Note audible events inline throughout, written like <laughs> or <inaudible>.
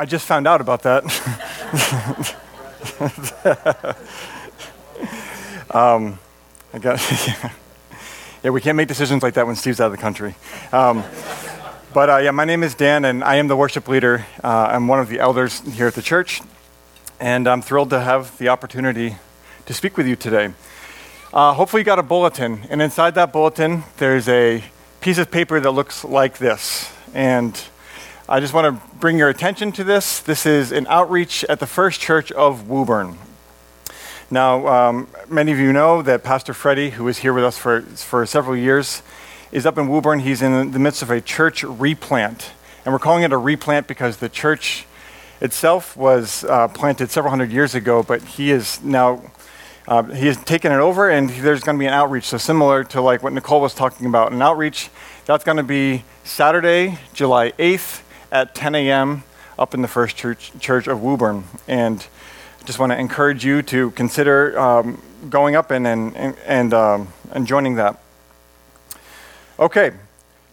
I just found out about that. <laughs> um, I got, <laughs> yeah, we can't make decisions like that when Steve's out of the country. Um, but uh, yeah, my name is Dan, and I am the worship leader. Uh, I'm one of the elders here at the church, and I'm thrilled to have the opportunity to speak with you today. Uh, hopefully, you got a bulletin, and inside that bulletin, there's a piece of paper that looks like this. And I just want to bring your attention to this. This is an outreach at the First Church of Woburn. Now, um, many of you know that Pastor Freddie, who was here with us for, for several years, is up in Woburn. He's in the midst of a church replant. And we're calling it a replant because the church itself was uh, planted several hundred years ago, but he is now. Uh, he has taken it over, and there's going to be an outreach. So similar to like what Nicole was talking about, an outreach that's going to be Saturday, July 8th at 10 a.m. up in the First Church, Church of Woburn, and just want to encourage you to consider um, going up and and and, um, and joining that. Okay,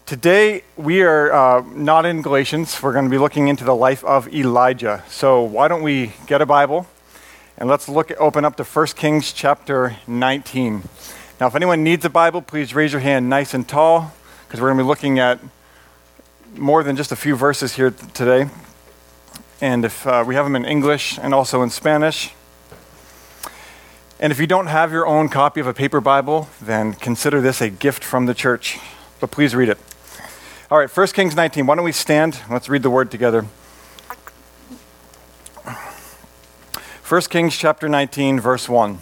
today we are uh, not in Galatians. We're going to be looking into the life of Elijah. So why don't we get a Bible and let's look open up to 1 Kings chapter 19. Now, if anyone needs a Bible, please raise your hand nice and tall because we're going to be looking at more than just a few verses here today. And if uh, we have them in English and also in Spanish. And if you don't have your own copy of a paper Bible, then consider this a gift from the church but please read it. All right, 1 Kings 19. Why don't we stand? Let's read the word together. 1 Kings chapter 19, verse 1.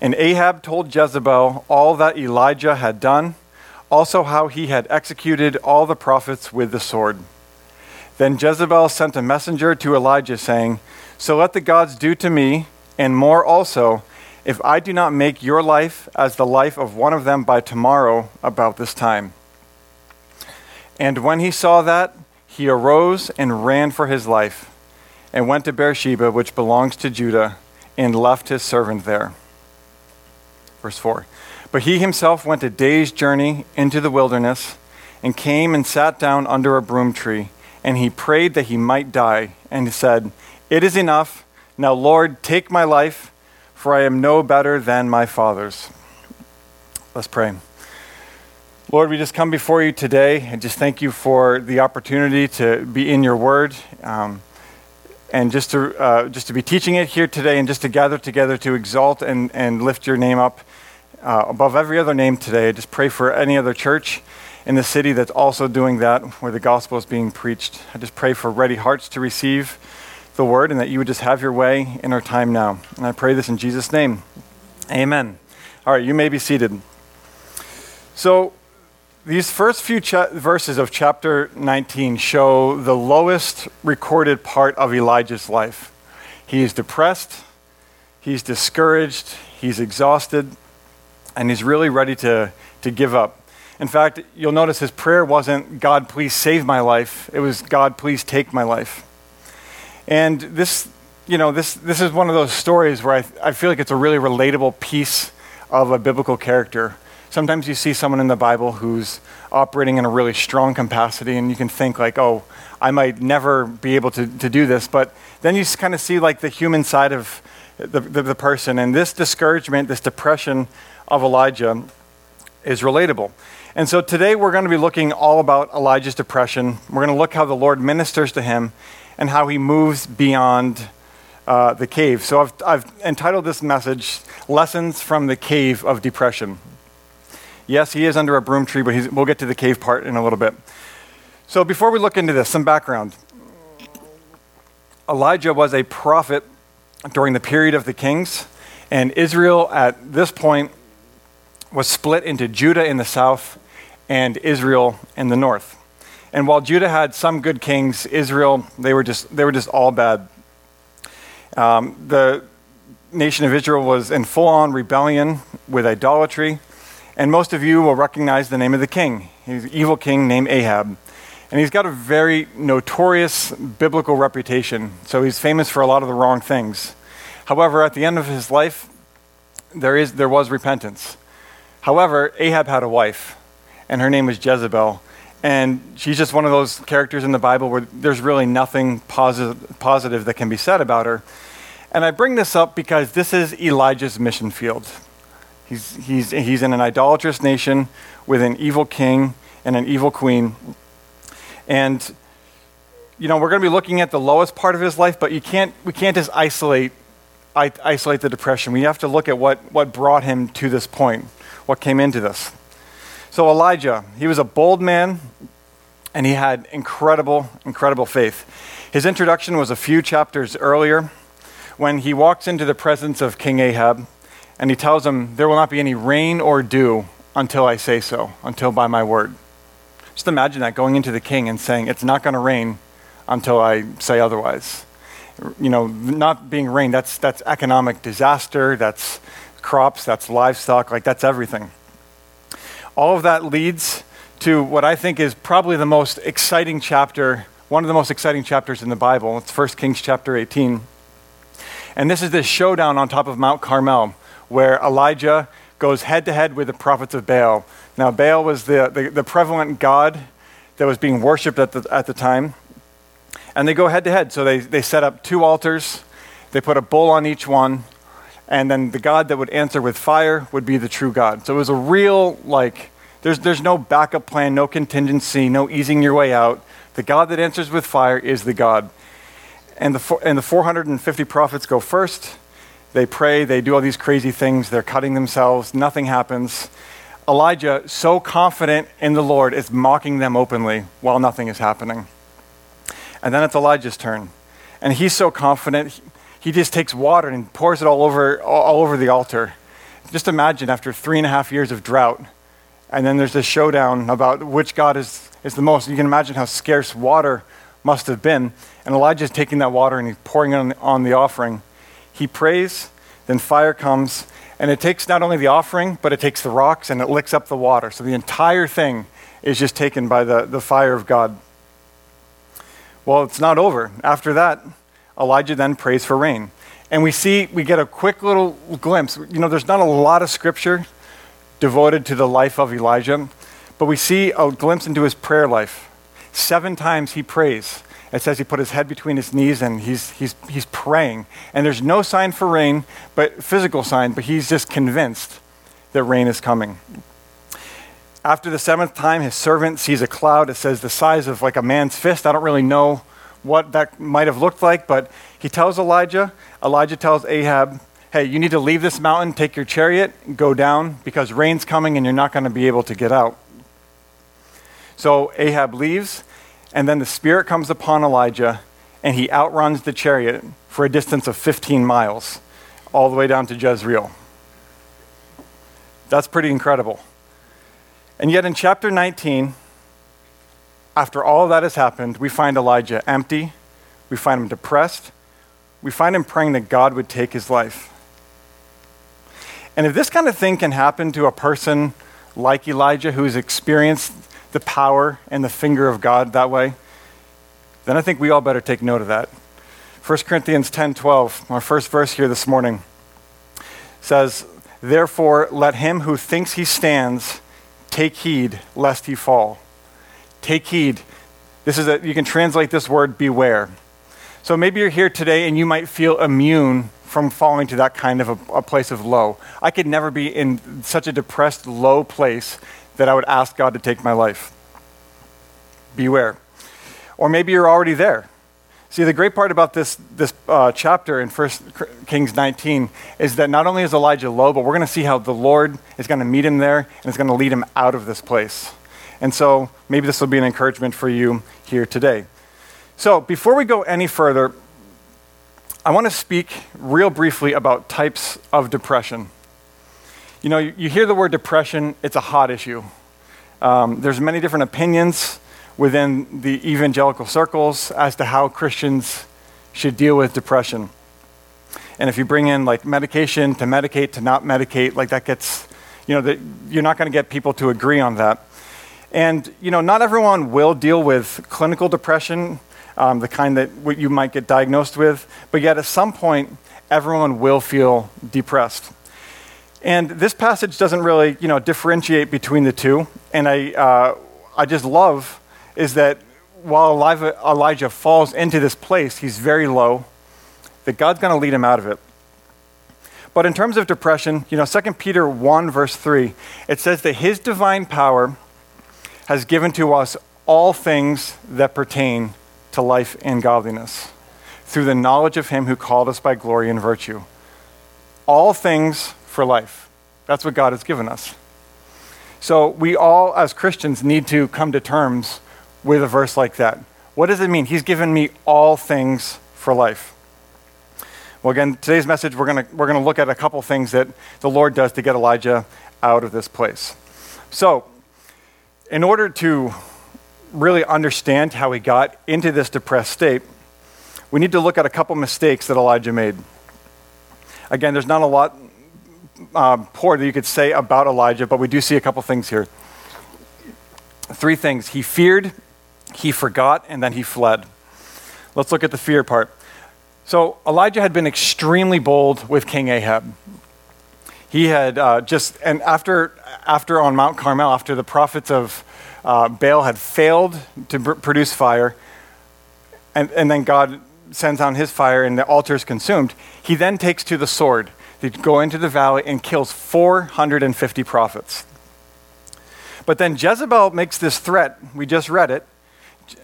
And Ahab told Jezebel all that Elijah had done, also how he had executed all the prophets with the sword. Then Jezebel sent a messenger to Elijah, saying, So let the gods do to me, and more also, if I do not make your life as the life of one of them by tomorrow about this time. And when he saw that, he arose and ran for his life, and went to Beersheba, which belongs to Judah, and left his servant there. Verse 4 But he himself went a day's journey into the wilderness, and came and sat down under a broom tree, and he prayed that he might die, and he said, It is enough. Now, Lord, take my life for I am no better than my fathers. Let's pray. Lord, we just come before you today and just thank you for the opportunity to be in your word um, and just to, uh, just to be teaching it here today and just to gather together to exalt and, and lift your name up uh, above every other name today. I just pray for any other church in the city that's also doing that where the gospel is being preached. I just pray for ready hearts to receive the word and that you would just have your way in our time now. And I pray this in Jesus' name. Amen. All right, you may be seated. So, these first few cha- verses of chapter 19 show the lowest recorded part of Elijah's life. He is depressed, he's discouraged, he's exhausted, and he's really ready to, to give up. In fact, you'll notice his prayer wasn't, God, please save my life. It was, God, please take my life. And this, you know, this, this is one of those stories where I, I feel like it's a really relatable piece of a biblical character. Sometimes you see someone in the Bible who's operating in a really strong capacity, and you can think, like, oh, I might never be able to, to do this. But then you kind of see, like, the human side of the, the, the person. And this discouragement, this depression of Elijah is relatable. And so today we're going to be looking all about Elijah's depression. We're going to look how the Lord ministers to him and how he moves beyond uh, the cave. So I've, I've entitled this message Lessons from the Cave of Depression. Yes, he is under a broom tree, but we'll get to the cave part in a little bit. So before we look into this, some background. Elijah was a prophet during the period of the kings, and Israel at this point was split into Judah in the south and Israel in the north. And while Judah had some good kings, Israel, they were just, they were just all bad. Um, the nation of Israel was in full on rebellion with idolatry. And most of you will recognize the name of the king. He's an evil king named Ahab. And he's got a very notorious biblical reputation. So he's famous for a lot of the wrong things. However, at the end of his life, there, is, there was repentance. However, Ahab had a wife, and her name was Jezebel And she's just one of those characters in the Bible where there's really nothing posit- positive that can be said about her. And I bring this up because this is Elijah's mission field. He's, he's, he's in an idolatrous nation with an evil king and an evil queen. And, you know, we're going to be looking at the lowest part of his life, but you can't, we can't just isolate, isolate the depression. We have to look at what, what brought him to this point, what came into this. So, Elijah, he was a bold man and he had incredible, incredible faith. His introduction was a few chapters earlier when he walks into the presence of King Ahab and he tells him, There will not be any rain or dew until I say so, until by my word. Just imagine that going into the king and saying, It's not going to rain until I say otherwise. You know, not being rain, that's, that's economic disaster, that's crops, that's livestock, like that's everything. All of that leads to what I think is probably the most exciting chapter, one of the most exciting chapters in the Bible. It's 1 Kings chapter 18. And this is this showdown on top of Mount Carmel where Elijah goes head to head with the prophets of Baal. Now, Baal was the, the, the prevalent god that was being worshipped at the, at the time. And they go head to head. So they, they set up two altars, they put a bull on each one, and then the God that would answer with fire would be the true God. So it was a real, like, there's, there's no backup plan, no contingency, no easing your way out. The God that answers with fire is the God. And the, and the 450 prophets go first. They pray, they do all these crazy things, they're cutting themselves, nothing happens. Elijah, so confident in the Lord, is mocking them openly while nothing is happening. And then it's Elijah's turn. And he's so confident, he just takes water and pours it all over, all over the altar. Just imagine after three and a half years of drought, and then there's this showdown about which God is, is the most. You can imagine how scarce water must have been. And Elijah's taking that water and he's pouring it on, on the offering. He prays, then fire comes, and it takes not only the offering, but it takes the rocks and it licks up the water. So the entire thing is just taken by the, the fire of God. Well, it's not over. After that, Elijah then prays for rain. And we see, we get a quick little glimpse. You know, there's not a lot of scripture devoted to the life of Elijah, but we see a glimpse into his prayer life. Seven times he prays. It says he put his head between his knees and he's, he's, he's praying. And there's no sign for rain, but physical sign, but he's just convinced that rain is coming. After the seventh time, his servant sees a cloud. It says the size of like a man's fist. I don't really know what that might have looked like, but he tells Elijah, Elijah tells Ahab, hey, you need to leave this mountain, take your chariot, go down, because rain's coming and you're not going to be able to get out. So Ahab leaves, and then the Spirit comes upon Elijah, and he outruns the chariot for a distance of 15 miles, all the way down to Jezreel. That's pretty incredible. And yet in chapter 19, after all that has happened, we find Elijah empty, we find him depressed, we find him praying that God would take his life. And if this kind of thing can happen to a person like Elijah who's experienced the power and the finger of God that way, then I think we all better take note of that. 1 Corinthians 10:12, our first verse here this morning says, "Therefore let him who thinks he stands take heed lest he fall." Take heed. This is a, you can translate this word beware. So maybe you're here today and you might feel immune from falling to that kind of a, a place of low. I could never be in such a depressed, low place that I would ask God to take my life. Beware. Or maybe you're already there. See, the great part about this, this uh, chapter in 1 Kings 19 is that not only is Elijah low, but we're going to see how the Lord is going to meet him there and is going to lead him out of this place. And so maybe this will be an encouragement for you here today. So before we go any further, I want to speak real briefly about types of depression. You know, you, hear the word depression, it's a hot issue. Um, there's many different opinions within the evangelical circles as to how Christians should deal with depression. And if you bring in like medication to medicate to not medicate, like that gets, you know, the, you're not going to get people to agree on that. And, you know, not everyone will deal with clinical depression, um, the kind that you might get diagnosed with, but yet at some point, everyone will feel depressed. And this passage doesn't really, you know, differentiate between the two. And I, uh, I just love is that while Elijah, Elijah falls into this place, he's very low, that God's going to lead him out of it. But in terms of depression, you know, 2 Peter 1, verse 3, it says that his divine power has given to us all things that pertain to life and godliness through the knowledge of him who called us by glory and virtue. All things for life. That's what God has given us. So we all, as Christians, need to come to terms with a verse like that. What does it mean? He's given me all things for life. Well, again, today's message, we're going we're gonna look at a couple things that the Lord does to get Elijah out of this place. So, in order to really understand how he got into this depressed state, we need to look at a couple mistakes that Elijah made. Again, there's not a lot uh, poor that you could say about Elijah, but we do see a couple things here. Three things. He feared, he forgot, and then he fled. Let's look at the fear part. So, Elijah had been extremely bold with King Ahab. He had uh, just, and after, after on Mount Carmel, after the prophets of uh, Baal had failed to br- produce fire, and, and then God sends down his fire and the altar is consumed, he then takes to the sword to go into the valley and kills 450 prophets. But then Jezebel makes this threat. We just read it.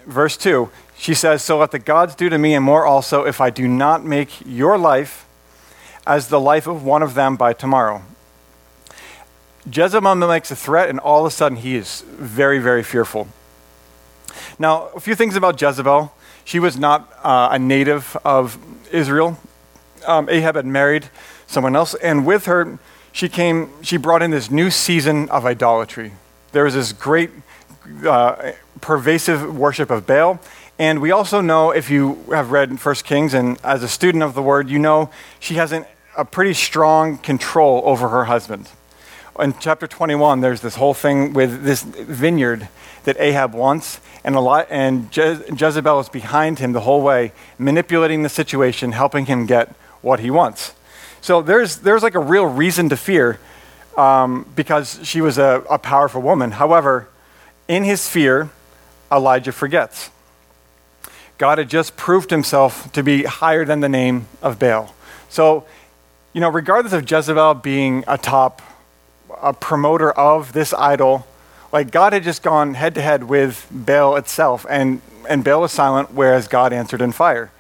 Verse 2. She says, So let the gods do to me and more also if I do not make your life as the life of one of them by tomorrow. Jezebel makes a threat, and all of a sudden he is very, very fearful. Now, a few things about Jezebel. She was not uh, a native of Israel. Um, Ahab had married someone else, and with her, she came. She brought in this new season of idolatry. There was this great, uh, pervasive worship of Baal, and we also know, if you have read First Kings, and as a student of the Word, you know she has an, a pretty strong control over her husband in chapter 21, there's this whole thing with this vineyard that Ahab wants, and, a lot, and Je- Jezebel is behind him the whole way, manipulating the situation, helping him get what he wants. So there's, there's like a real reason to fear um, because she was a, a powerful woman. However, in his fear, Elijah forgets. God had just proved himself to be higher than the name of Baal. So, you know, regardless of Jezebel being a top a promoter of this idol. Like God had just gone head to head with Baal itself, and, and Baal was silent, whereas God answered in fire.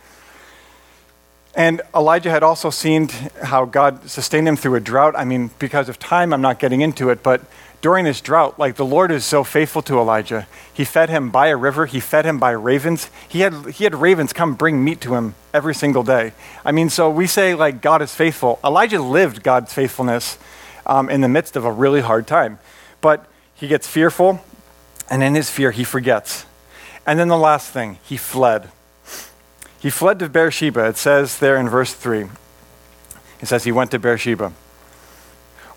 And Elijah had also seen how God sustained him through a drought. I mean, because of time, I'm not getting into it, but during this drought, like the Lord is so faithful to Elijah. He fed him by a river, he fed him by ravens. He had, he had ravens come bring meat to him every single day. I mean, so we say, like, God is faithful. Elijah lived God's faithfulness um, in the midst of a really hard time. But he gets fearful, and in his fear, he forgets. And then the last thing, he fled. He fled to Beersheba. It says there in verse 3. It says he went to Beersheba.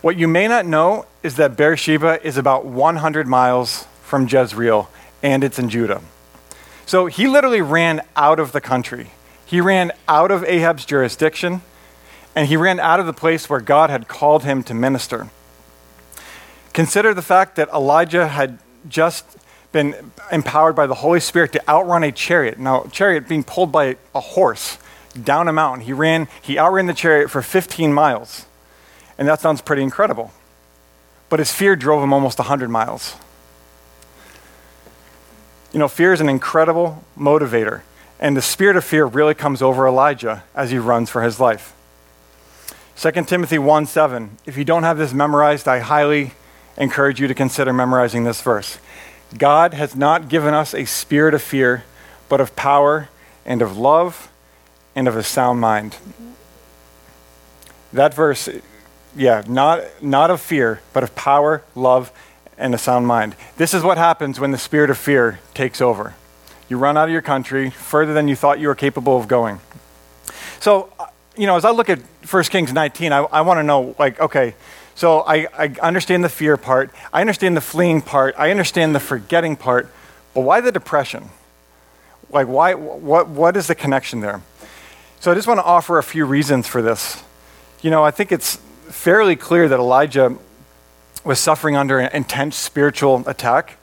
What you may not know is that Beersheba is about 100 miles from Jezreel, and it's in Judah. So he literally ran out of the country. He ran out of Ahab's jurisdiction and he ran out of the place where God had called him to minister. Consider the fact that Elijah had just been empowered by the Holy Spirit to outrun a chariot. Now, chariot being pulled by a horse down a mountain. He ran, he outran the chariot for 15 miles. And that sounds pretty incredible. But his fear drove him almost 100 miles. You know, fear is an incredible motivator. And the spirit of fear really comes over Elijah as he runs for his life. 2 Timothy 1 7. If you don't have this memorized, I highly encourage you to consider memorizing this verse. God has not given us a spirit of fear, but of power and of love and of a sound mind. That verse, yeah, not, not of fear, but of power, love, and a sound mind. This is what happens when the spirit of fear takes over. You run out of your country further than you thought you were capable of going. So, you know, as I look at 1 Kings 19, I, I want to know, like, okay, so I, I understand the fear part, I understand the fleeing part, I understand the forgetting part, but why the depression? Like, why, what, what is the connection there? So I just want to offer a few reasons for this. You know, I think it's fairly clear that Elijah was suffering under an intense spiritual attack.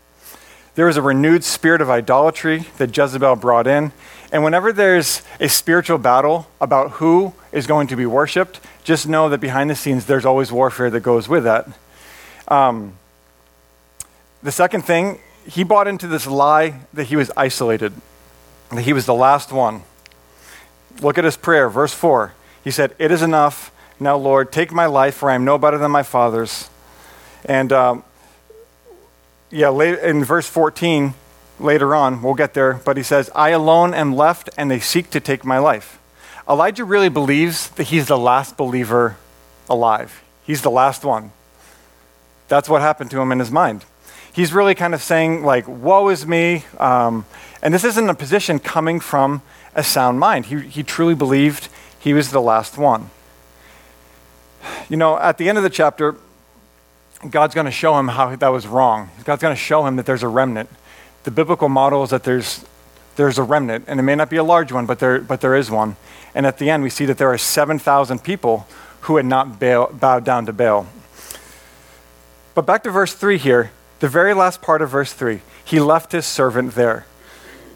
there was a renewed spirit of idolatry that Jezebel brought in. And whenever there's a spiritual battle about who is going to be worshiped, just know that behind the scenes there's always warfare that goes with that. Um, the second thing, he bought into this lie that he was isolated, that he was the last one. Look at his prayer, verse 4. He said, It is enough. Now, Lord, take my life, for I am no better than my father's. And um, yeah, later in verse 14, later on, we'll get there, but he says, I alone am left, and they seek to take my life. Elijah really believes that he's the last believer alive. He's the last one. That's what happened to him in his mind. He's really kind of saying, like, woe is me. Um, and this isn't a position coming from a sound mind. He, he truly believed he was the last one. You know, at the end of the chapter, God's going to show him how that was wrong. God's going to show him that there's a remnant. The biblical model is that there's, there's a remnant, and it may not be a large one, but there, but there is one. And at the end, we see that there are 7,000 people who had not bail, bowed down to Baal. But back to verse 3 here, the very last part of verse 3. He left his servant there.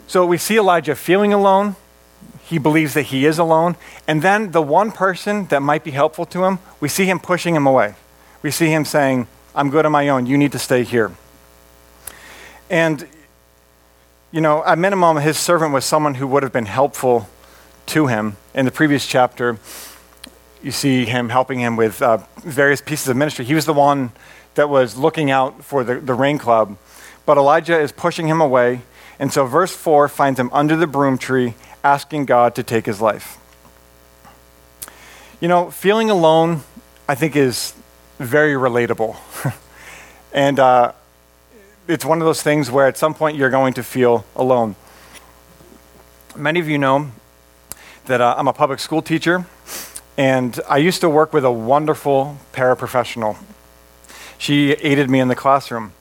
So we see Elijah feeling alone, he believes that he is alone. And then the one person that might be helpful to him, we see him pushing him away. We see him saying, I'm good on my own. You need to stay here. And, you know, at minimum, his servant was someone who would have been helpful to him. In the previous chapter, you see him helping him with uh, various pieces of ministry. He was the one that was looking out for the, the rain cloud. But Elijah is pushing him away. And so verse 4 finds him under the broom tree asking God to take his life. You know, feeling alone, I think, is very relatable. <laughs> and uh, it's one of those things where at some point you're going to feel alone. Many of you know that uh, I'm a public school teacher, and I used to work with a wonderful paraprofessional. She aided me in the classroom.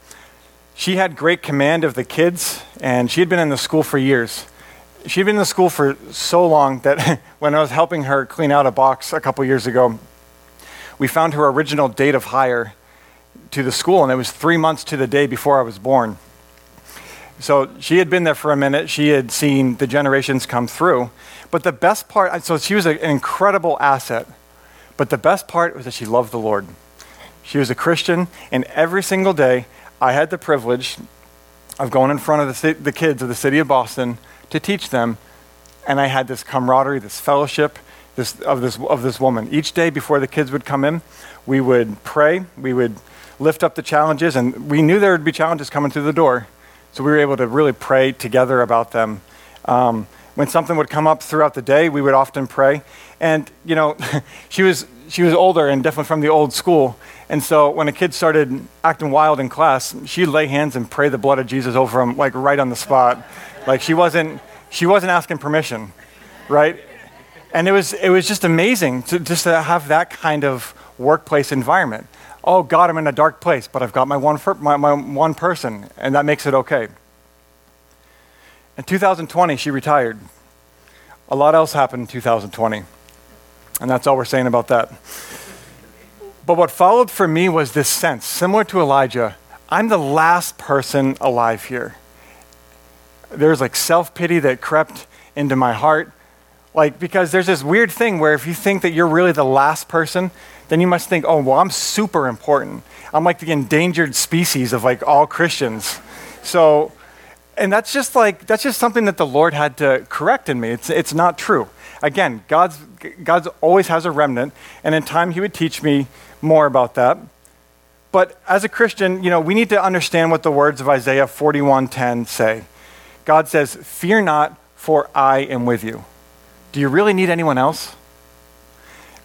She had great command of the kids, and she had been in the school for years she'd been in the school for so long that <laughs> when I was helping her clean out a box a couple years ago, we found her original date of hire to the school, and it was three months to the day before I was born. So she had been there for a minute. She had seen the generations come through. But the best part, so she was an incredible asset. But the best part was that she loved the Lord. She was a Christian, and every single day I had the privilege of going in front of the, the kids of the city of Boston to teach them. And I had this camaraderie, this fellowship this, of, this, of this woman. Each day before the kids would come in, we would pray, we would lift up the challenges, and we knew there would be challenges coming through the door. So we were able to really pray together about them. Um, when something would come up throughout the day, we would often pray. And, you know, <laughs> she was, she was older and definitely from the old school. And so when a kid started acting wild in class, she'd lay hands and pray the blood of Jesus over him, like right on the spot. Like she wasn't, she wasn't asking permission, right? And it was, it was just amazing to just to have that kind of workplace environment. Oh God, I'm in a dark place, but I've got my one, my, my one person, and that makes it okay. In 2020, she retired. A lot else happened in 2020. And that's all we're saying about that. But what followed for me was this sense, similar to Elijah I'm the last person alive here there's like self pity that crept into my heart. Like, because there's this weird thing where if you think that you're really the last person, then you must think, oh, well, I'm super important. I'm like the endangered species of like all Christians. So, and that's just like, that's just something that the Lord had to correct in me. It's, it's not true. Again, God's, God's always has a remnant, and in time He would teach me more about that. But as a Christian, you know, we need to understand what the words of Isaiah 41:10 say. God says, Fear not, for I am with you. Do you really need anyone else?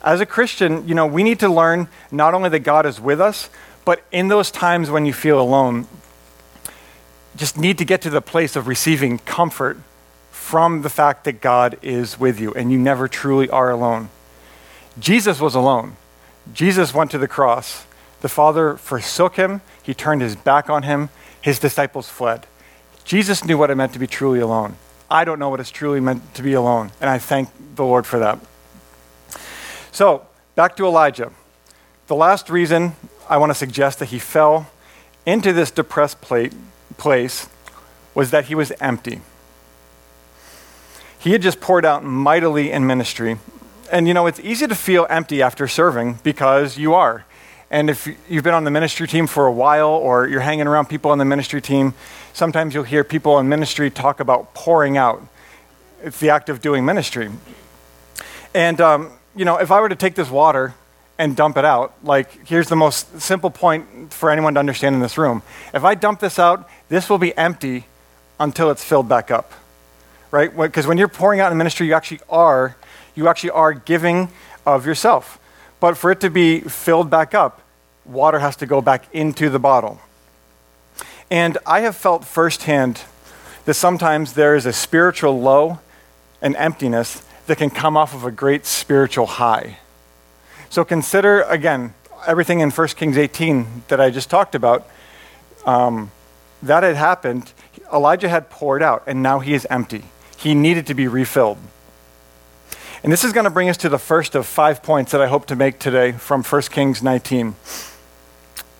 As a Christian, you know, we need to learn not only that God is with us, but in those times when you feel alone, just need to get to the place of receiving comfort from the fact that God is with you and you never truly are alone. Jesus was alone. Jesus went to the cross. The Father forsook him, he turned his back on him, his disciples fled. Jesus knew what it meant to be truly alone. I don't know what it's truly meant to be alone, and I thank the Lord for that. So, back to Elijah. The last reason I want to suggest that he fell into this depressed place was that he was empty. He had just poured out mightily in ministry. And you know, it's easy to feel empty after serving because you are. And if you've been on the ministry team for a while or you're hanging around people on the ministry team, sometimes you'll hear people in ministry talk about pouring out. It's the act of doing ministry. And, um, you know, if I were to take this water and dump it out, like, here's the most simple point for anyone to understand in this room. If I dump this out, this will be empty until it's filled back up, right? Because when you're pouring out in ministry, you actually are, you actually are giving of yourself. But for it to be filled back up, water has to go back into the bottle. And I have felt firsthand that sometimes there is a spiritual low and emptiness that can come off of a great spiritual high. So consider, again, everything in 1 Kings 18 that I just talked about. Um, that had happened. Elijah had poured out, and now he is empty. He needed to be refilled. And this is going to bring us to the first of five points that I hope to make today from 1 Kings 19.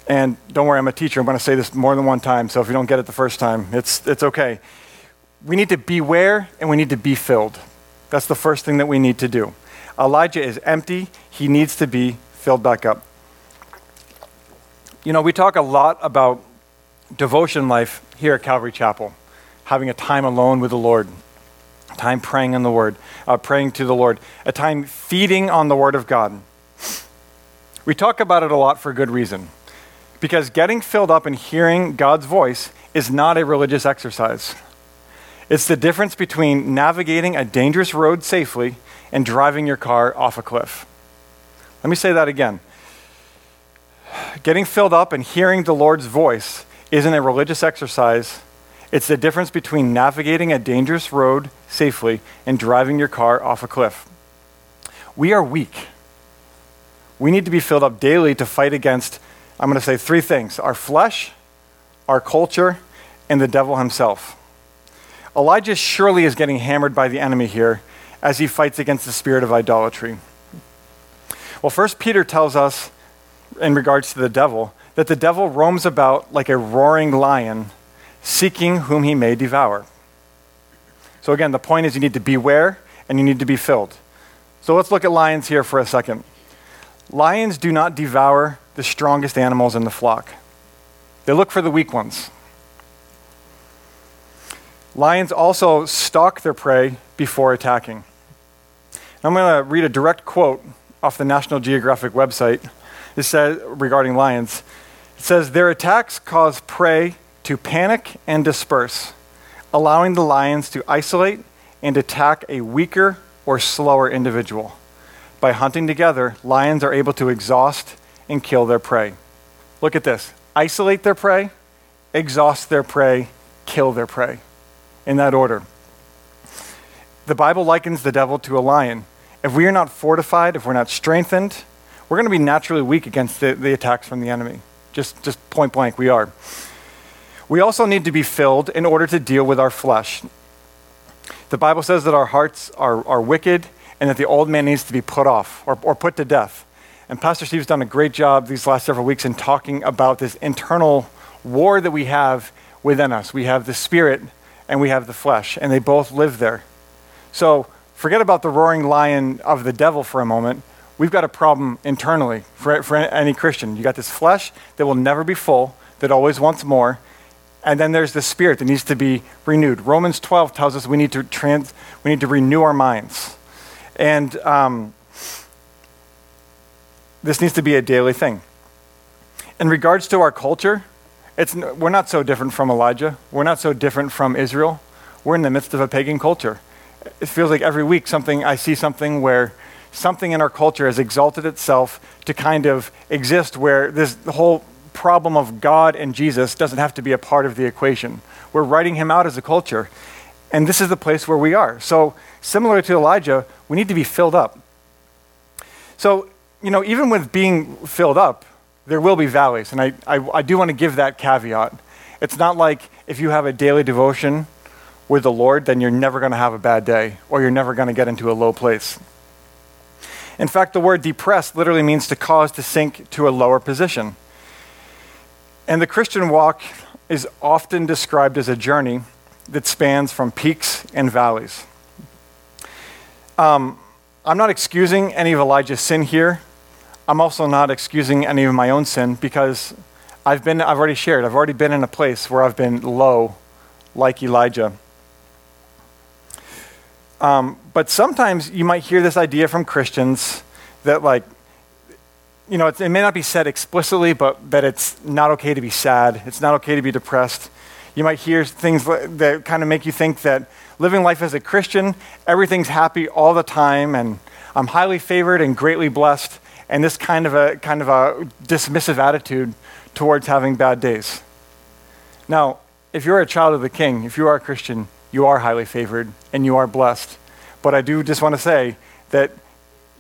And don't worry, I'm a teacher. I'm going to say this more than one time, so if you don't get it the first time, it's, it's okay. We need to beware and we need to be filled. That's the first thing that we need to do. Elijah is empty, he needs to be filled back up. You know, we talk a lot about devotion life here at Calvary Chapel, having a time alone with the Lord time praying in the Word, uh, praying to the Lord, a time feeding on the Word of God. We talk about it a lot for good reason. Because getting filled up and hearing God's voice is not a religious exercise. It's the difference between navigating a dangerous road safely and driving your car off a cliff. Let me say that again. Getting filled up and hearing the Lord's voice isn't a religious exercise, it's the difference between navigating a dangerous road safely and driving your car off a cliff. We are weak. We need to be filled up daily to fight against, I'm going to say three things our flesh, our culture, and the devil himself. Elijah surely is getting hammered by the enemy here as he fights against the spirit of idolatry. Well, first Peter tells us in regards to the devil that the devil roams about like a roaring lion seeking whom he may devour. So, again, the point is you need to beware and you need to be filled. So, let's look at lions here for a second. Lions do not devour the strongest animals in the flock, they look for the weak ones. Lions also stalk their prey before attacking. I'm going to read a direct quote off the National Geographic website. It says regarding lions. It says their attacks cause prey to panic and disperse, allowing the lions to isolate and attack a weaker or slower individual. By hunting together, lions are able to exhaust and kill their prey. Look at this isolate their prey, exhaust their prey, kill their prey. In that order. The Bible likens the devil to a lion. If we are not fortified, if we're not strengthened, we're going to be naturally weak against the, the attacks from the enemy. Just, just point blank, we are. We also need to be filled in order to deal with our flesh. The Bible says that our hearts are, are wicked and that the old man needs to be put off or, or put to death. And Pastor Steve's done a great job these last several weeks in talking about this internal war that we have within us. We have the spirit and we have the flesh, and they both live there. So forget about the roaring lion of the devil for a moment. We've got a problem internally for, for any Christian. You got this flesh that will never be full, that always wants more, and then there's the spirit that needs to be renewed. Romans 12 tells us we need to, trans, we need to renew our minds. And um, this needs to be a daily thing. In regards to our culture, it's, we're not so different from Elijah. We're not so different from Israel. We're in the midst of a pagan culture. It feels like every week something I see something where something in our culture has exalted itself to kind of exist where this whole problem of God and Jesus doesn't have to be a part of the equation. We're writing him out as a culture. And this is the place where we are. So, similar to Elijah, we need to be filled up. So, you know, even with being filled up, there will be valleys. And I, I, I do want to give that caveat. It's not like if you have a daily devotion with the Lord, then you're never going to have a bad day or you're never going to get into a low place. In fact, the word depressed literally means to cause to sink to a lower position. And the Christian walk is often described as a journey that spans from peaks and valleys. Um, I'm not excusing any of Elijah's sin here. I'm also not excusing any of my own sin because I've been I've already shared. I've already been in a place where I've been low like Elijah. Um, but sometimes you might hear this idea from Christians that like you know, it, it may not be said explicitly, but that it's not okay to be sad. It's not okay to be depressed. You might hear things that kind of make you think that living life as a Christian, everything's happy all the time, and I'm highly favored and greatly blessed, and this kind of a kind of a dismissive attitude towards having bad days. Now, if you're a child of the King, if you are a Christian, you are highly favored and you are blessed. But I do just want to say that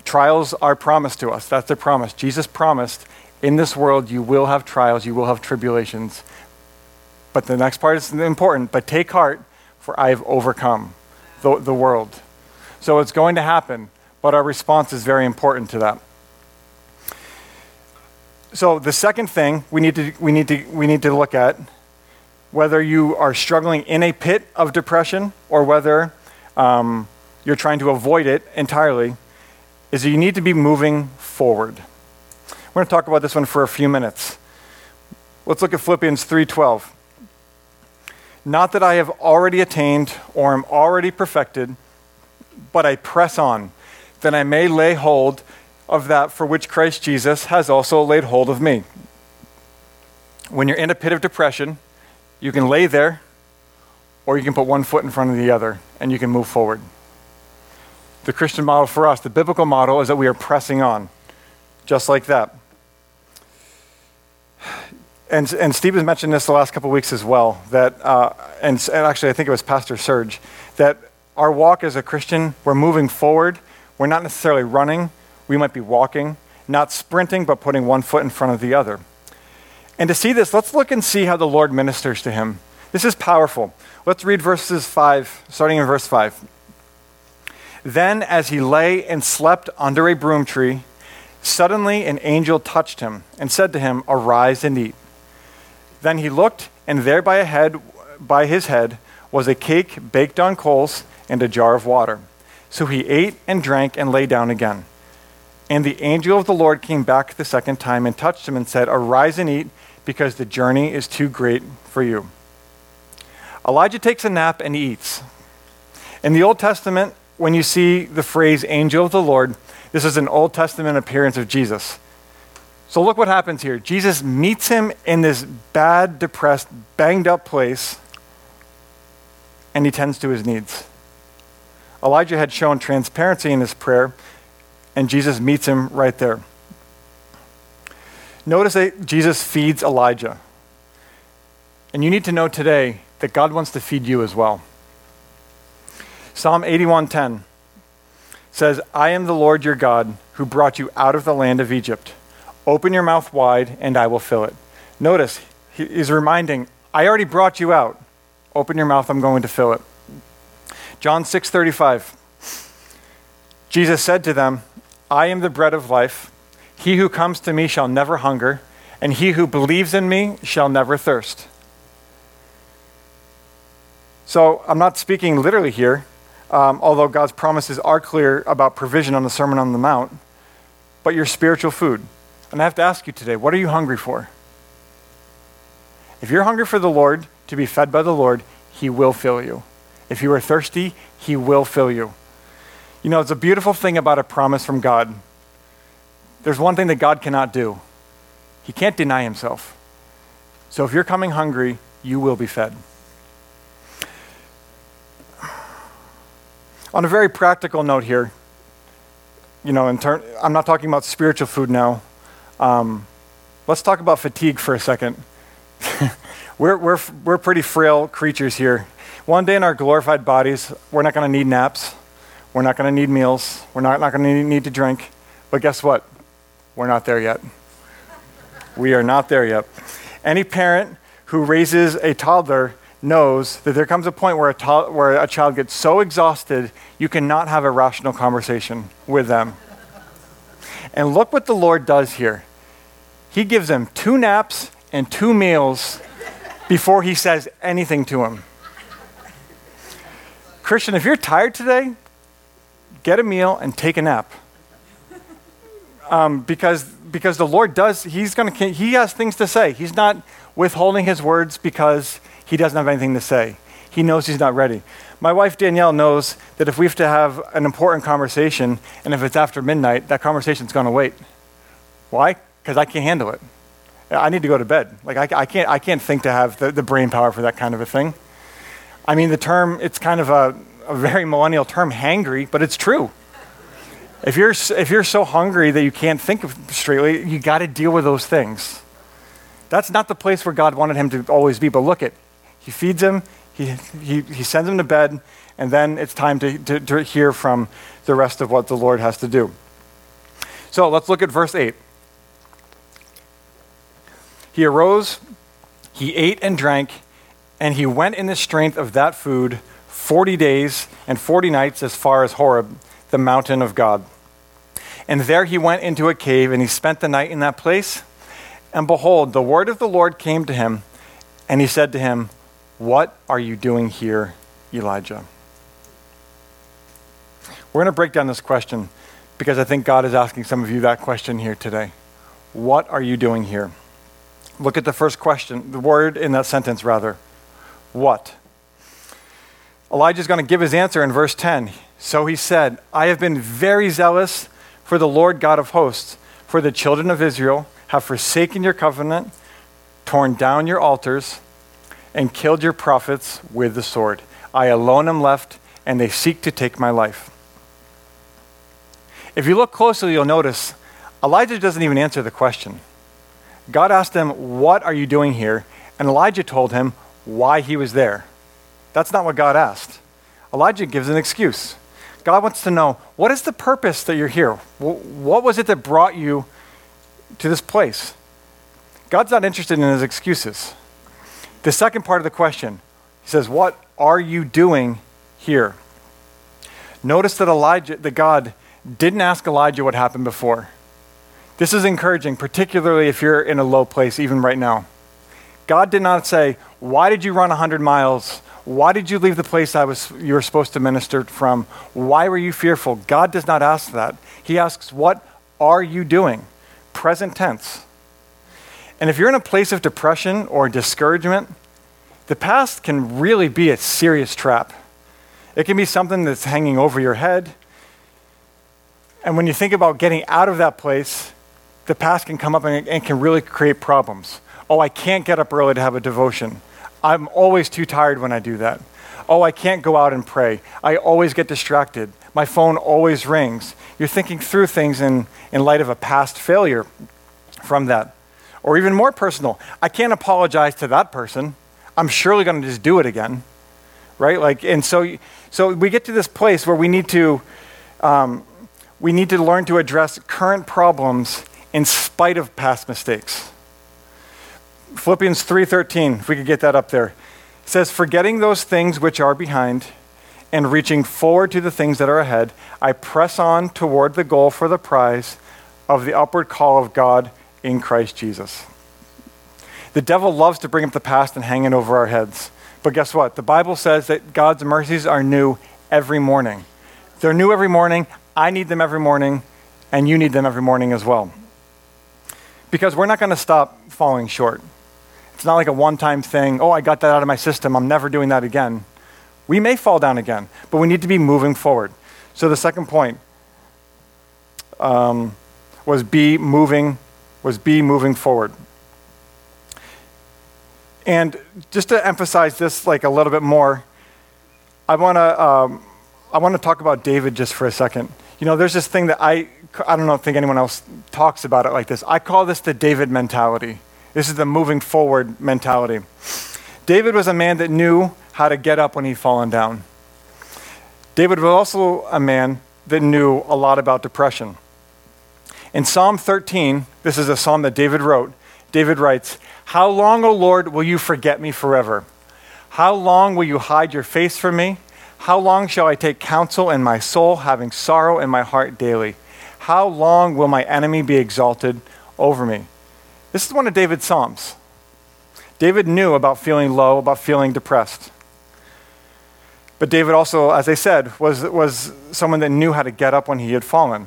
Trials are promised to us. That's a promise. Jesus promised in this world you will have trials, you will have tribulations. But the next part is important. But take heart, for I have overcome the, the world. So it's going to happen, but our response is very important to that. So the second thing we need to, we need to, we need to look at whether you are struggling in a pit of depression or whether um, you're trying to avoid it entirely is that you need to be moving forward. We're going to talk about this one for a few minutes. Let's look at Philippians 3:12. Not that I have already attained or am already perfected, but I press on, that I may lay hold of that for which Christ Jesus has also laid hold of me. When you're in a pit of depression, you can lay there or you can put one foot in front of the other and you can move forward the Christian model for us, the biblical model, is that we are pressing on, just like that. And, and Steve has mentioned this the last couple of weeks as well, that, uh, and, and actually I think it was Pastor Serge, that our walk as a Christian, we're moving forward. We're not necessarily running, we might be walking, not sprinting, but putting one foot in front of the other. And to see this, let's look and see how the Lord ministers to him. This is powerful. Let's read verses 5, starting in verse 5. Then, as he lay and slept under a broom tree, suddenly an angel touched him and said to him, Arise and eat. Then he looked, and there by, a head, by his head was a cake baked on coals and a jar of water. So he ate and drank and lay down again. And the angel of the Lord came back the second time and touched him and said, Arise and eat, because the journey is too great for you. Elijah takes a nap and eats. In the Old Testament, when you see the phrase angel of the Lord, this is an Old Testament appearance of Jesus. So look what happens here. Jesus meets him in this bad, depressed, banged up place, and he tends to his needs. Elijah had shown transparency in his prayer, and Jesus meets him right there. Notice that Jesus feeds Elijah. And you need to know today that God wants to feed you as well. Psalm 81:10 says, "I am the Lord your God who brought you out of the land of Egypt. Open your mouth wide and I will fill it." Notice he is reminding, "I already brought you out. Open your mouth, I'm going to fill it." John 6:35 Jesus said to them, "I am the bread of life. He who comes to me shall never hunger, and he who believes in me shall never thirst." So, I'm not speaking literally here um, although God's promises are clear about provision on the Sermon on the Mount, but your spiritual food. And I have to ask you today what are you hungry for? If you're hungry for the Lord, to be fed by the Lord, He will fill you. If you are thirsty, He will fill you. You know, it's a beautiful thing about a promise from God. There's one thing that God cannot do He can't deny Himself. So if you're coming hungry, you will be fed. On a very practical note here, you know, in turn, I'm not talking about spiritual food now. Um, let's talk about fatigue for a second. <laughs> we're, we're, we're pretty frail creatures here. One day in our glorified bodies, we're not going to need naps. We're not going to need meals. We're not, not going to need to drink. But guess what? We're not there yet. We are not there yet. Any parent who raises a toddler knows that there comes a point where a, to- where a child gets so exhausted, you cannot have a rational conversation with them. And look what the Lord does here. He gives them two naps and two meals before he says anything to them. Christian, if you're tired today, get a meal and take a nap. Um, because, because the Lord does, he's gonna, he has things to say. He's not withholding his words because he doesn't have anything to say. He knows he's not ready. My wife Danielle knows that if we have to have an important conversation and if it's after midnight, that conversation's going to wait. Why? Because I can't handle it. I need to go to bed. Like I, I, can't, I can't think to have the, the brain power for that kind of a thing. I mean, the term, it's kind of a, a very millennial term, hangry, but it's true. If you're, if you're so hungry that you can't think straightly, you got to deal with those things. That's not the place where God wanted him to always be, but look at, he feeds him, he, he, he sends him to bed, and then it's time to, to, to hear from the rest of what the Lord has to do. So let's look at verse 8. He arose, he ate and drank, and he went in the strength of that food 40 days and 40 nights as far as Horeb, the mountain of God. And there he went into a cave, and he spent the night in that place. And behold, the word of the Lord came to him, and he said to him, What are you doing here, Elijah? We're going to break down this question because I think God is asking some of you that question here today. What are you doing here? Look at the first question, the word in that sentence, rather. What? Elijah is going to give his answer in verse 10. So he said, I have been very zealous for the Lord God of hosts, for the children of Israel have forsaken your covenant, torn down your altars, and killed your prophets with the sword. I alone am left, and they seek to take my life. If you look closely, you'll notice Elijah doesn't even answer the question. God asked him, What are you doing here? And Elijah told him why he was there. That's not what God asked. Elijah gives an excuse. God wants to know what is the purpose that you're here? What was it that brought you to this place? God's not interested in his excuses. The second part of the question, he says, What are you doing here? Notice that Elijah, the God, didn't ask Elijah what happened before. This is encouraging, particularly if you're in a low place, even right now. God did not say, Why did you run 100 miles? Why did you leave the place I was, you were supposed to minister from? Why were you fearful? God does not ask that. He asks, What are you doing? Present tense. And if you're in a place of depression or discouragement, the past can really be a serious trap. It can be something that's hanging over your head. And when you think about getting out of that place, the past can come up and, and can really create problems. Oh, I can't get up early to have a devotion. I'm always too tired when I do that. Oh, I can't go out and pray. I always get distracted. My phone always rings. You're thinking through things in, in light of a past failure from that. Or even more personal, I can't apologize to that person. I'm surely going to just do it again. Right? Like, and so, so we get to this place where we need to, um, we need to learn to address current problems in spite of past mistakes. Philippians 3:13, if we could get that up there. It says, "Forgetting those things which are behind and reaching forward to the things that are ahead, I press on toward the goal for the prize of the upward call of God in Christ Jesus." The devil loves to bring up the past and hang it over our heads. But guess what? The Bible says that God's mercies are new every morning. They're new every morning. I need them every morning, and you need them every morning as well because we're not going to stop falling short. It's not like a one time thing. Oh, I got that out of my system. I'm never doing that again. We may fall down again, but we need to be moving forward. So the second point um, was be moving was be moving forward. And just to emphasize this like a little bit more, I want to um, I want to talk about David just for a second. You know, there's this thing that I I don't know, think anyone else talks about it like this. I call this the David mentality. This is the moving forward mentality. David was a man that knew how to get up when he'd fallen down. David was also a man that knew a lot about depression. In Psalm 13, this is a psalm that David wrote. David writes, How long, O Lord, will you forget me forever? How long will you hide your face from me? How long shall I take counsel in my soul, having sorrow in my heart daily? How long will my enemy be exalted over me? This is one of David's Psalms. David knew about feeling low, about feeling depressed. But David also, as I said, was, was someone that knew how to get up when he had fallen.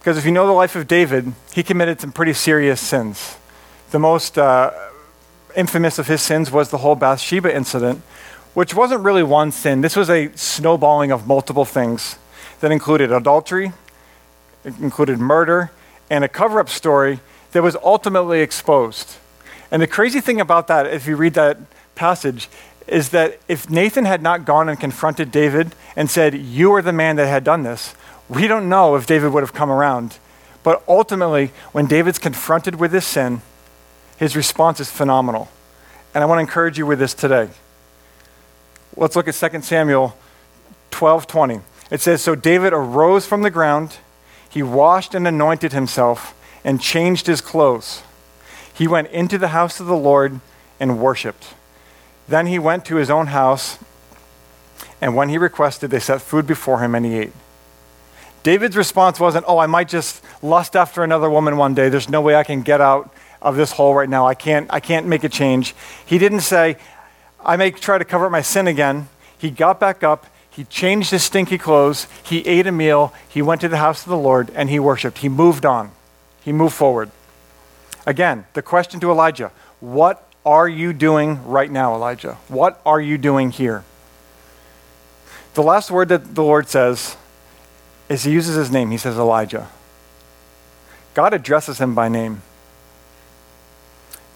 Because if you know the life of David, he committed some pretty serious sins. The most uh, infamous of his sins was the whole Bathsheba incident, which wasn't really one sin. This was a snowballing of multiple things that included adultery, included murder, and a cover up story that was ultimately exposed. And the crazy thing about that, if you read that passage, is that if Nathan had not gone and confronted David and said, You are the man that had done this, we don't know if David would have come around. But ultimately, when David's confronted with this sin, his response is phenomenal. And I want to encourage you with this today. Let's look at 2 Samuel 12 20. It says, So David arose from the ground, he washed and anointed himself, and changed his clothes. He went into the house of the Lord and worshiped. Then he went to his own house, and when he requested, they set food before him, and he ate. David's response wasn't, Oh, I might just lust after another woman one day. There's no way I can get out of this hole right now. I can't, I can't make a change. He didn't say, I may try to cover up my sin again. He got back up. He changed his stinky clothes. He ate a meal. He went to the house of the Lord and he worshiped. He moved on. He moved forward. Again, the question to Elijah what are you doing right now, Elijah? What are you doing here? The last word that the Lord says is he uses his name. He says Elijah. God addresses him by name.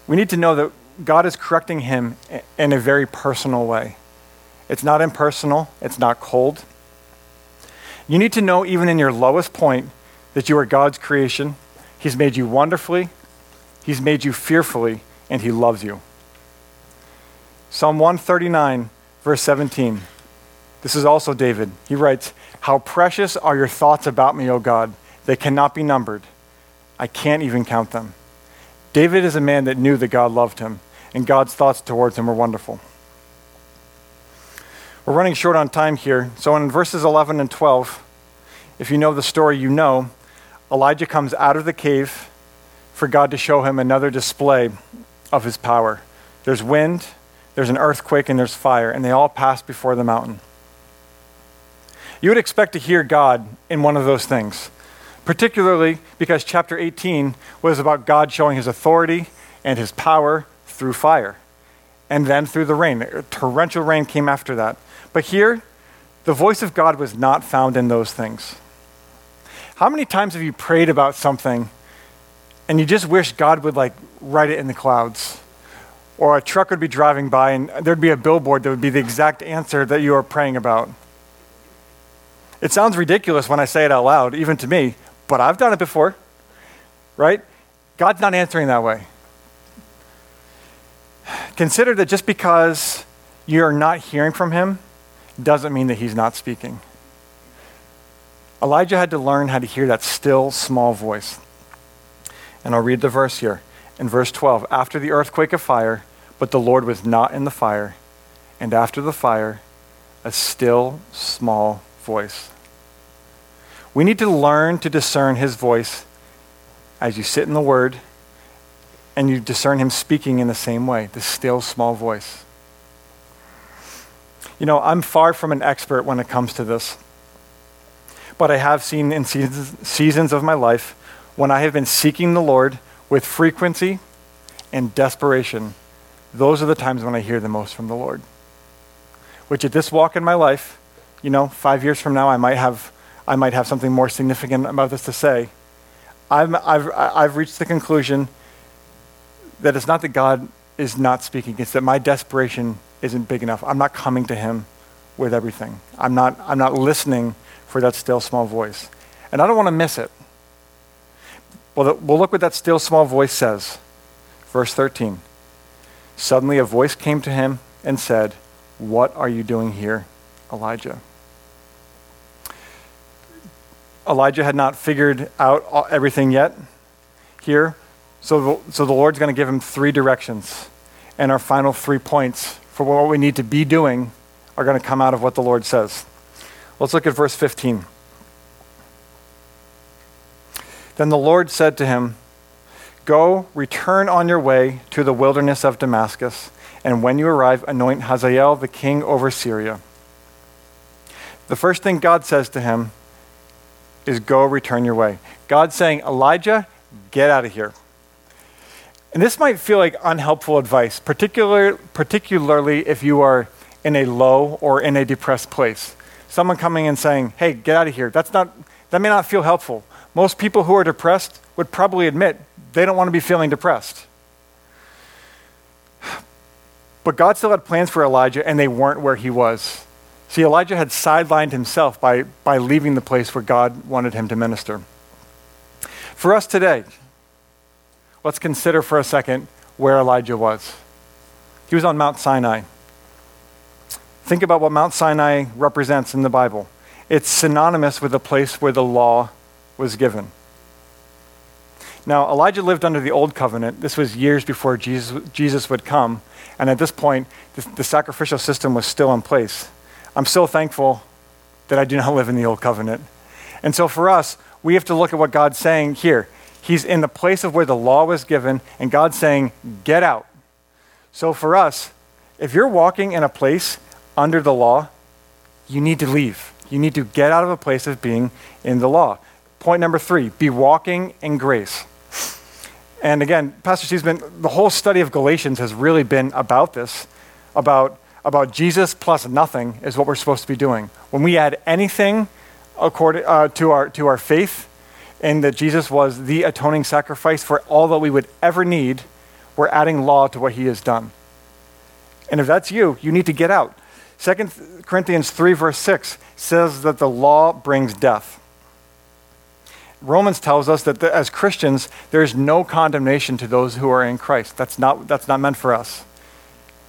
We need to know that God is correcting him in a very personal way. It's not impersonal, it's not cold. You need to know, even in your lowest point, that you are God's creation. He's made you wonderfully, He's made you fearfully, and He loves you. Psalm 139, verse 17. This is also David. He writes, How precious are your thoughts about me, O God. They cannot be numbered. I can't even count them. David is a man that knew that God loved him, and God's thoughts towards him were wonderful. We're running short on time here, so in verses 11 and 12, if you know the story, you know Elijah comes out of the cave for God to show him another display of his power. There's wind, there's an earthquake, and there's fire, and they all pass before the mountain. You would expect to hear God in one of those things, particularly because chapter 18 was about God showing his authority and his power through fire and then through the rain. torrential rain came after that. But here, the voice of God was not found in those things. How many times have you prayed about something and you just wish God would like write it in the clouds. Or a truck would be driving by and there'd be a billboard that would be the exact answer that you are praying about. It sounds ridiculous when I say it out loud, even to me, but I've done it before, right? God's not answering that way. Consider that just because you're not hearing from him doesn't mean that he's not speaking. Elijah had to learn how to hear that still small voice. And I'll read the verse here. In verse 12, after the earthquake of fire, but the Lord was not in the fire, and after the fire, a still small voice. We need to learn to discern his voice as you sit in the word and you discern him speaking in the same way, the still small voice. You know, I'm far from an expert when it comes to this, but I have seen in seasons, of my life when I have been seeking the Lord with frequency and desperation, those are the times when I hear the most from the Lord. Which at this walk in my life, you know, five years from now, I might have, I might have something more significant about this to say. I've, I've, I've reached the conclusion that it's not that God is not speaking, it's that my desperation isn't big enough. I'm not coming to Him with everything. I'm not, I'm not listening for that still small voice. And I don't want to miss it. Well, well, look what that still small voice says. Verse 13. Suddenly a voice came to him and said, What are you doing here, Elijah? Elijah had not figured out everything yet here. So so the Lord's going to give him three directions. And our final three points for what we need to be doing are going to come out of what the Lord says. Let's look at verse 15. Then the Lord said to him, Go, return on your way to the wilderness of Damascus, and when you arrive, anoint Hazael the king over Syria. the first thing God says to him is, Go return your way. God's saying, Elijah, get out of here. And this might feel like unhelpful advice, particular, particularly if you are in a low or in a depressed place. Someone coming and saying, hey, get out of here. That's not, that may not feel helpful. Most people who are depressed would probably admit they don't want to be feeling depressed. But God still had plans for Elijah, and they weren't where he was. See, Elijah had sidelined himself by, by leaving the place where God wanted him to minister. For us today, let's consider for a second where Elijah was. He was on Mount Sinai. Think about what Mount Sinai represents in the Bible. It's synonymous with the place where the law was given. Now, Elijah lived under the old covenant. This was years before Jesus, Jesus would come. And at this point, the, the sacrificial system was still in place. I'm so thankful that I do not <laughs> live in the old covenant. And so for us, we have to look at what God's saying here. He's in the place of where the law was given, and God's saying, Get out. So for us, if you're walking in a place under the law, you need to leave. You need to get out of a place of being in the law. Point number three be walking in grace. And again, Pastor Steve's been, the whole study of Galatians has really been about this, about, about Jesus plus nothing is what we're supposed to be doing. When we add anything according, uh, to, our, to our faith, and that Jesus was the atoning sacrifice for all that we would ever need, we're adding law to what he has done. And if that's you, you need to get out. 2 Corinthians 3, verse 6 says that the law brings death. Romans tells us that the, as Christians, there's no condemnation to those who are in Christ. That's not, that's not meant for us.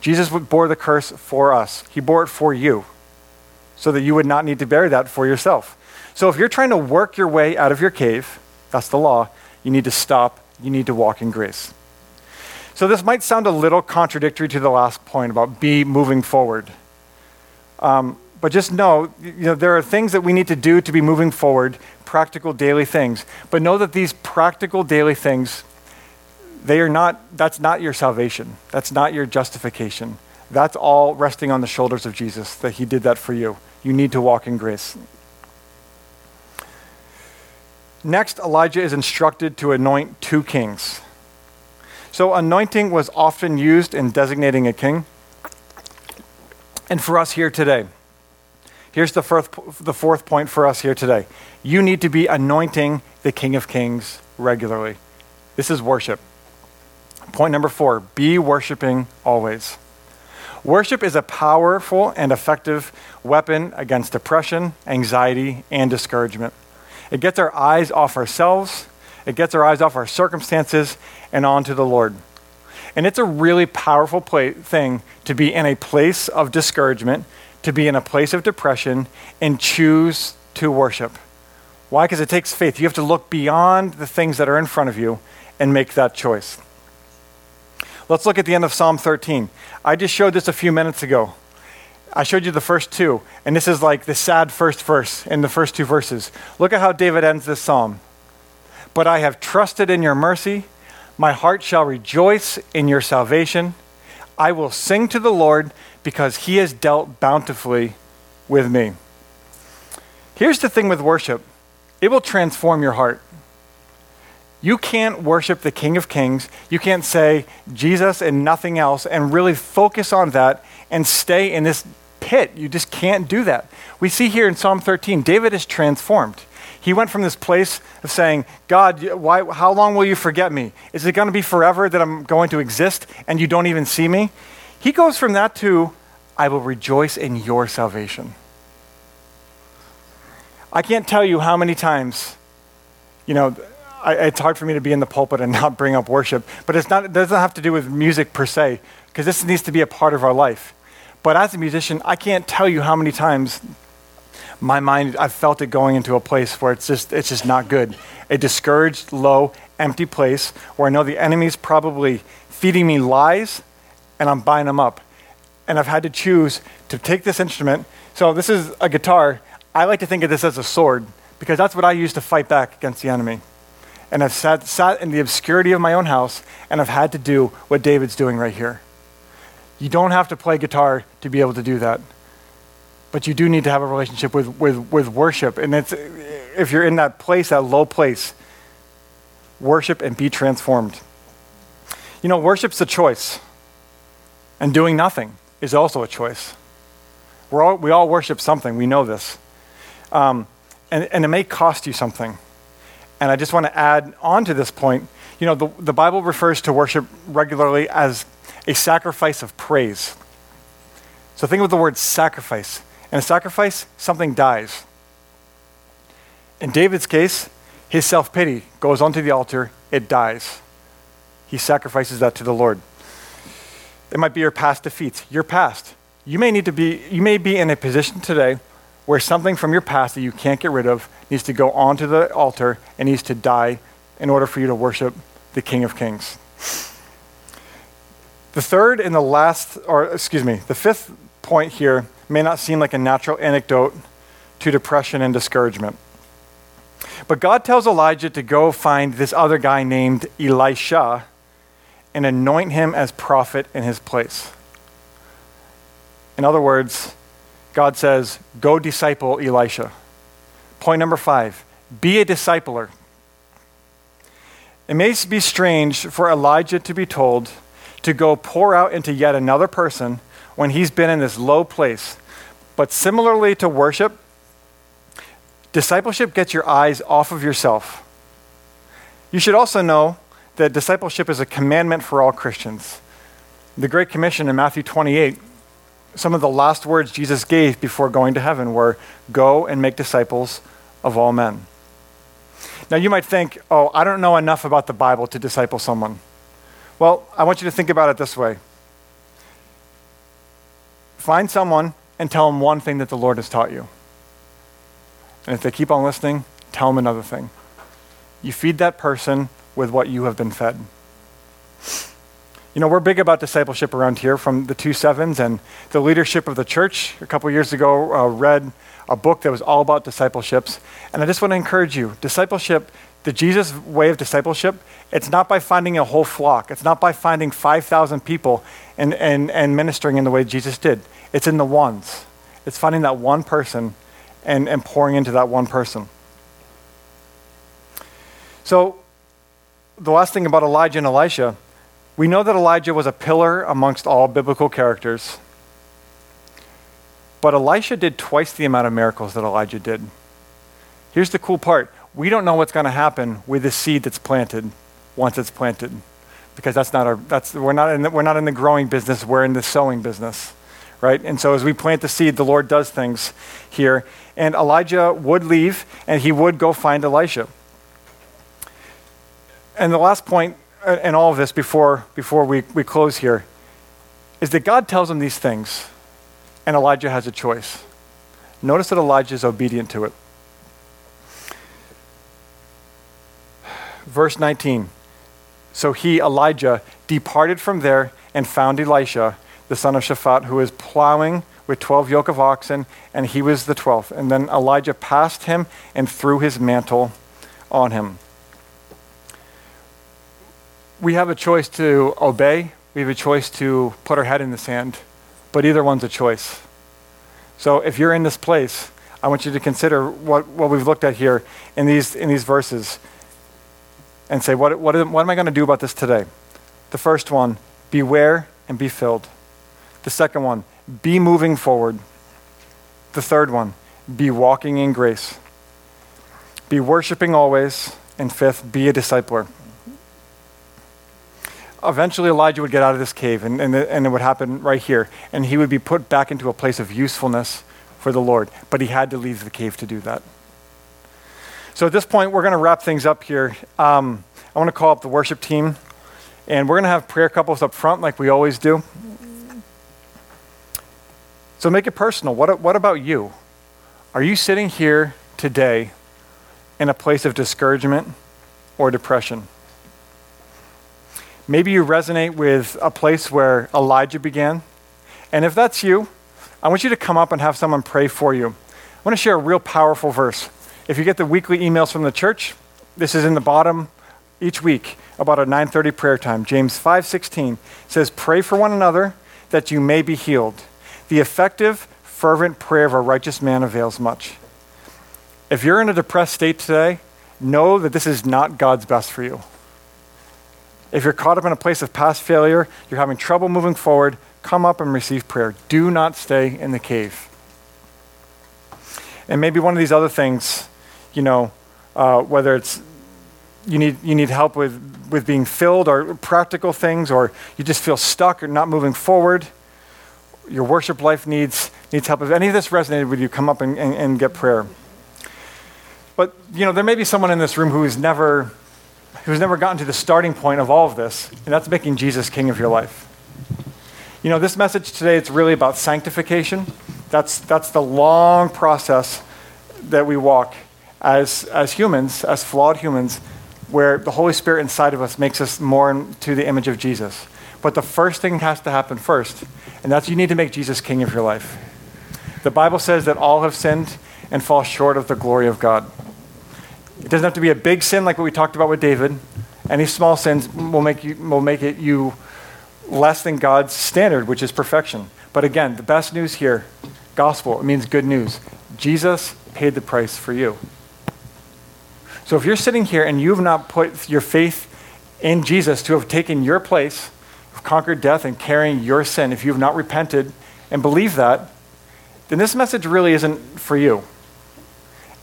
Jesus bore the curse for us, He bore it for you so that you would not need to bear that for yourself. So if you're trying to work your way out of your cave, that's the law, you need to stop, you need to walk in grace. So this might sound a little contradictory to the last point about be moving forward. Um, but just know, you know, there are things that we need to do to be moving forward, practical daily things. But know that these practical daily things, they are not, that's not your salvation. That's not your justification. That's all resting on the shoulders of Jesus, that he did that for you. You need to walk in grace. Next, Elijah is instructed to anoint two kings. So, anointing was often used in designating a king. And for us here today, here's the fourth, the fourth point for us here today. You need to be anointing the King of Kings regularly. This is worship. Point number four be worshiping always. Worship is a powerful and effective weapon against depression, anxiety, and discouragement. It gets our eyes off ourselves, it gets our eyes off our circumstances, and onto the Lord. And it's a really powerful play, thing to be in a place of discouragement, to be in a place of depression, and choose to worship. Why? Because it takes faith. You have to look beyond the things that are in front of you and make that choice. Let's look at the end of Psalm 13. I just showed this a few minutes ago. I showed you the first two, and this is like the sad first verse in the first two verses. Look at how David ends this psalm. But I have trusted in your mercy. My heart shall rejoice in your salvation. I will sing to the Lord because he has dealt bountifully with me. Here's the thing with worship it will transform your heart. You can't worship the King of Kings. You can't say Jesus and nothing else and really focus on that and stay in this pit. You just can't do that. We see here in Psalm 13, David is transformed. He went from this place of saying, God, why, how long will you forget me? Is it going to be forever that I'm going to exist and you don't even see me? He goes from that to, I will rejoice in your salvation. I can't tell you how many times, you know, I, it's hard for me to be in the pulpit and <laughs> not bring up worship, but it's not, it doesn't have to do with music per se, because this needs to be a part of our life. But as a musician, I can't tell you how many times my mind, I've felt it going into a place where it's just, it's just not good. A discouraged, low, empty place where I know the enemy's probably feeding me lies and I'm buying them up. And I've had to choose to take this instrument. So this is a guitar. I like to think of this as a sword because that's what I use to fight back against the enemy. And I've sat, sat in the obscurity of my own house and I've had to do what David's doing right here. You don't have to play guitar to be able to do that. But you do need to have a relationship with, with, with worship. And it's, if you're in that place, that low place, worship and be transformed. You know, worship's a choice, and doing nothing is also a choice. We're all, we all worship something, we know this. Um, and, and it may cost you something. And I just want to add on to this point you know, the, the Bible refers to worship regularly as a sacrifice of praise. So think of the word sacrifice. In a sacrifice, something dies. In David's case, his self pity goes onto the altar, it dies. He sacrifices that to the Lord. It might be your past defeats, your past. You may need to be, you may be in a position today where something from your past that you can't get rid of needs to go onto the altar and needs to die in order for you to worship the King of Kings. The third and the last, or excuse me, the fifth point here may not seem like a natural anecdote to depression and discouragement. But God tells Elijah to go find this other guy named Elisha and anoint him as prophet in his place. In other words, God says, Go disciple Elisha. Point number five be a discipler. It may be strange for Elijah to be told to go pour out into yet another person when he's been in this low place. But similarly to worship, discipleship gets your eyes off of yourself. You should also know that discipleship is a commandment for all Christians. The Great Commission in Matthew 28, some of the last words Jesus gave before going to heaven were Go and make disciples of all men. Now, you might think, oh, I don't know enough about the Bible to disciple someone. Well, I want you to think about it this way find someone and tell them one thing that the Lord has taught you. And if they keep on listening, tell them another thing. You feed that person with what you have been fed. You know, we're big about discipleship around here from the two sevens, and the leadership of the church a couple years ago uh, read a book that was all about discipleships. And I just want to encourage you discipleship, the Jesus way of discipleship, it's not by finding a whole flock, it's not by finding 5,000 people and, and, and ministering in the way Jesus did. It's in the ones, it's finding that one person and, and pouring into that one person. So, the last thing about Elijah and Elisha we know that Elijah was a pillar amongst all biblical characters. But Elisha did twice the amount of miracles that Elijah did. Here's the cool part we don't know what's going to happen with the seed that's planted once it's planted. Because that's not our, that's, we're, not in the, we're not in the growing business, we're in the sowing business, right? And so as we plant the seed, the Lord does things here. And Elijah would leave and he would go find Elisha. And the last point and all of this before, before we, we close here is that God tells him these things, and Elijah has a choice. Notice that Elijah is obedient to it. Verse 19 So he, Elijah, departed from there and found Elisha, the son of Shaphat, who was plowing with 12 yoke of oxen, and he was the 12th. And then Elijah passed him and threw his mantle on him we have a choice to obey, we have a choice to put our head in the sand, but either one's a choice. So if you're in this place, I want you to consider what, what we've looked at here in these, in these verses and say, what, what, what am I going to do about this today? The first one, beware and be filled. The second one, be moving forward. The third one, be walking in grace. Be worshiping always. And fifth, be a discipler eventually Elijah would get out of this cave, and, and, and it would happen right here. And he would be put back into a place of usefulness for the Lord. But he had to leave the cave to do that. So at this point, we're going to wrap things up here. Um, I want to call up the worship team, and we're going to have prayer couples up front like we always do. So make it personal. What, what about you? Are you sitting here today in a place of discouragement or depression? Maybe you resonate with a place where Elijah began. And if that's you, I want you to come up and have someone pray for you. I want to share a real powerful verse. If you get the weekly emails from the church, this is in the bottom each week about our 9:30 prayer time. James 5:16 says, "Pray for one another that you may be healed." The effective fervent prayer of a righteous man avails much. If you're in a depressed state today, know that this is not God's best for you. If you're caught up in a place of past failure, you're having trouble moving forward, come up and receive prayer. Do not stay in the cave. And maybe one of these other things, you know, uh, whether it's you need, you need help with, with being filled or practical things, or you just feel stuck or not moving forward, your worship life needs, needs help. If any of this resonated with you, come up and, and, and get prayer. But, you know, there may be someone in this room who's never, who's never gotten to the starting point of all of this, and that's making Jesus king of your life. You know, this message today, it's really about sanctification. That's, that's the long process that we walk as, as humans, as flawed humans, where the Holy Spirit inside of us makes us more into the image of Jesus. But the first thing has to happen first, and that's you need to make Jesus king of your life. The Bible says that all have sinned and fall short of the glory of God. It doesn't have to be a big sin like what we talked about with David. Any small sins will make, you, will make it you less than God's standard, which is perfection. But again, the best news here gospel, it means good news. Jesus paid the price for you. So if you're sitting here and you've not put your faith in Jesus to have taken your place, conquered death and carrying your sin, if you've not repented and believe that, then this message really isn't for you.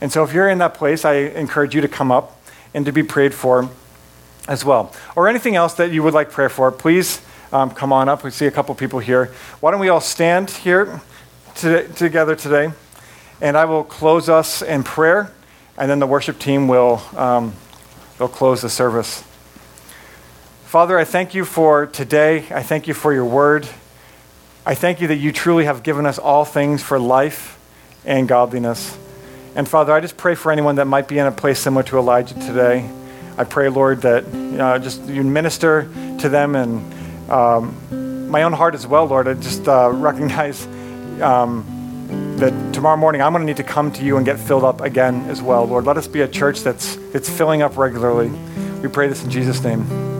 And so if you're in that place, I encourage you to come up and to be prayed for as well. Or anything else that you would like prayer for, please um, come on up. We see a couple people here. Why don't we all stand here together today? And I will close us in prayer, and then the worship team will um, they'll close the service. Father, I thank you for today. I thank you for your word. I thank you that you truly have given us all things for life and godliness. And Father, I just pray for anyone that might be in a place similar to Elijah today. I pray, Lord, that you know, just you minister to them and um, my own heart as well, Lord. I just uh, <laughs> recognize um, that tomorrow morning I'm going to need to come to you and get filled up again as well, Lord. Let us be a church that's, that's filling up regularly. We pray this in Jesus' name.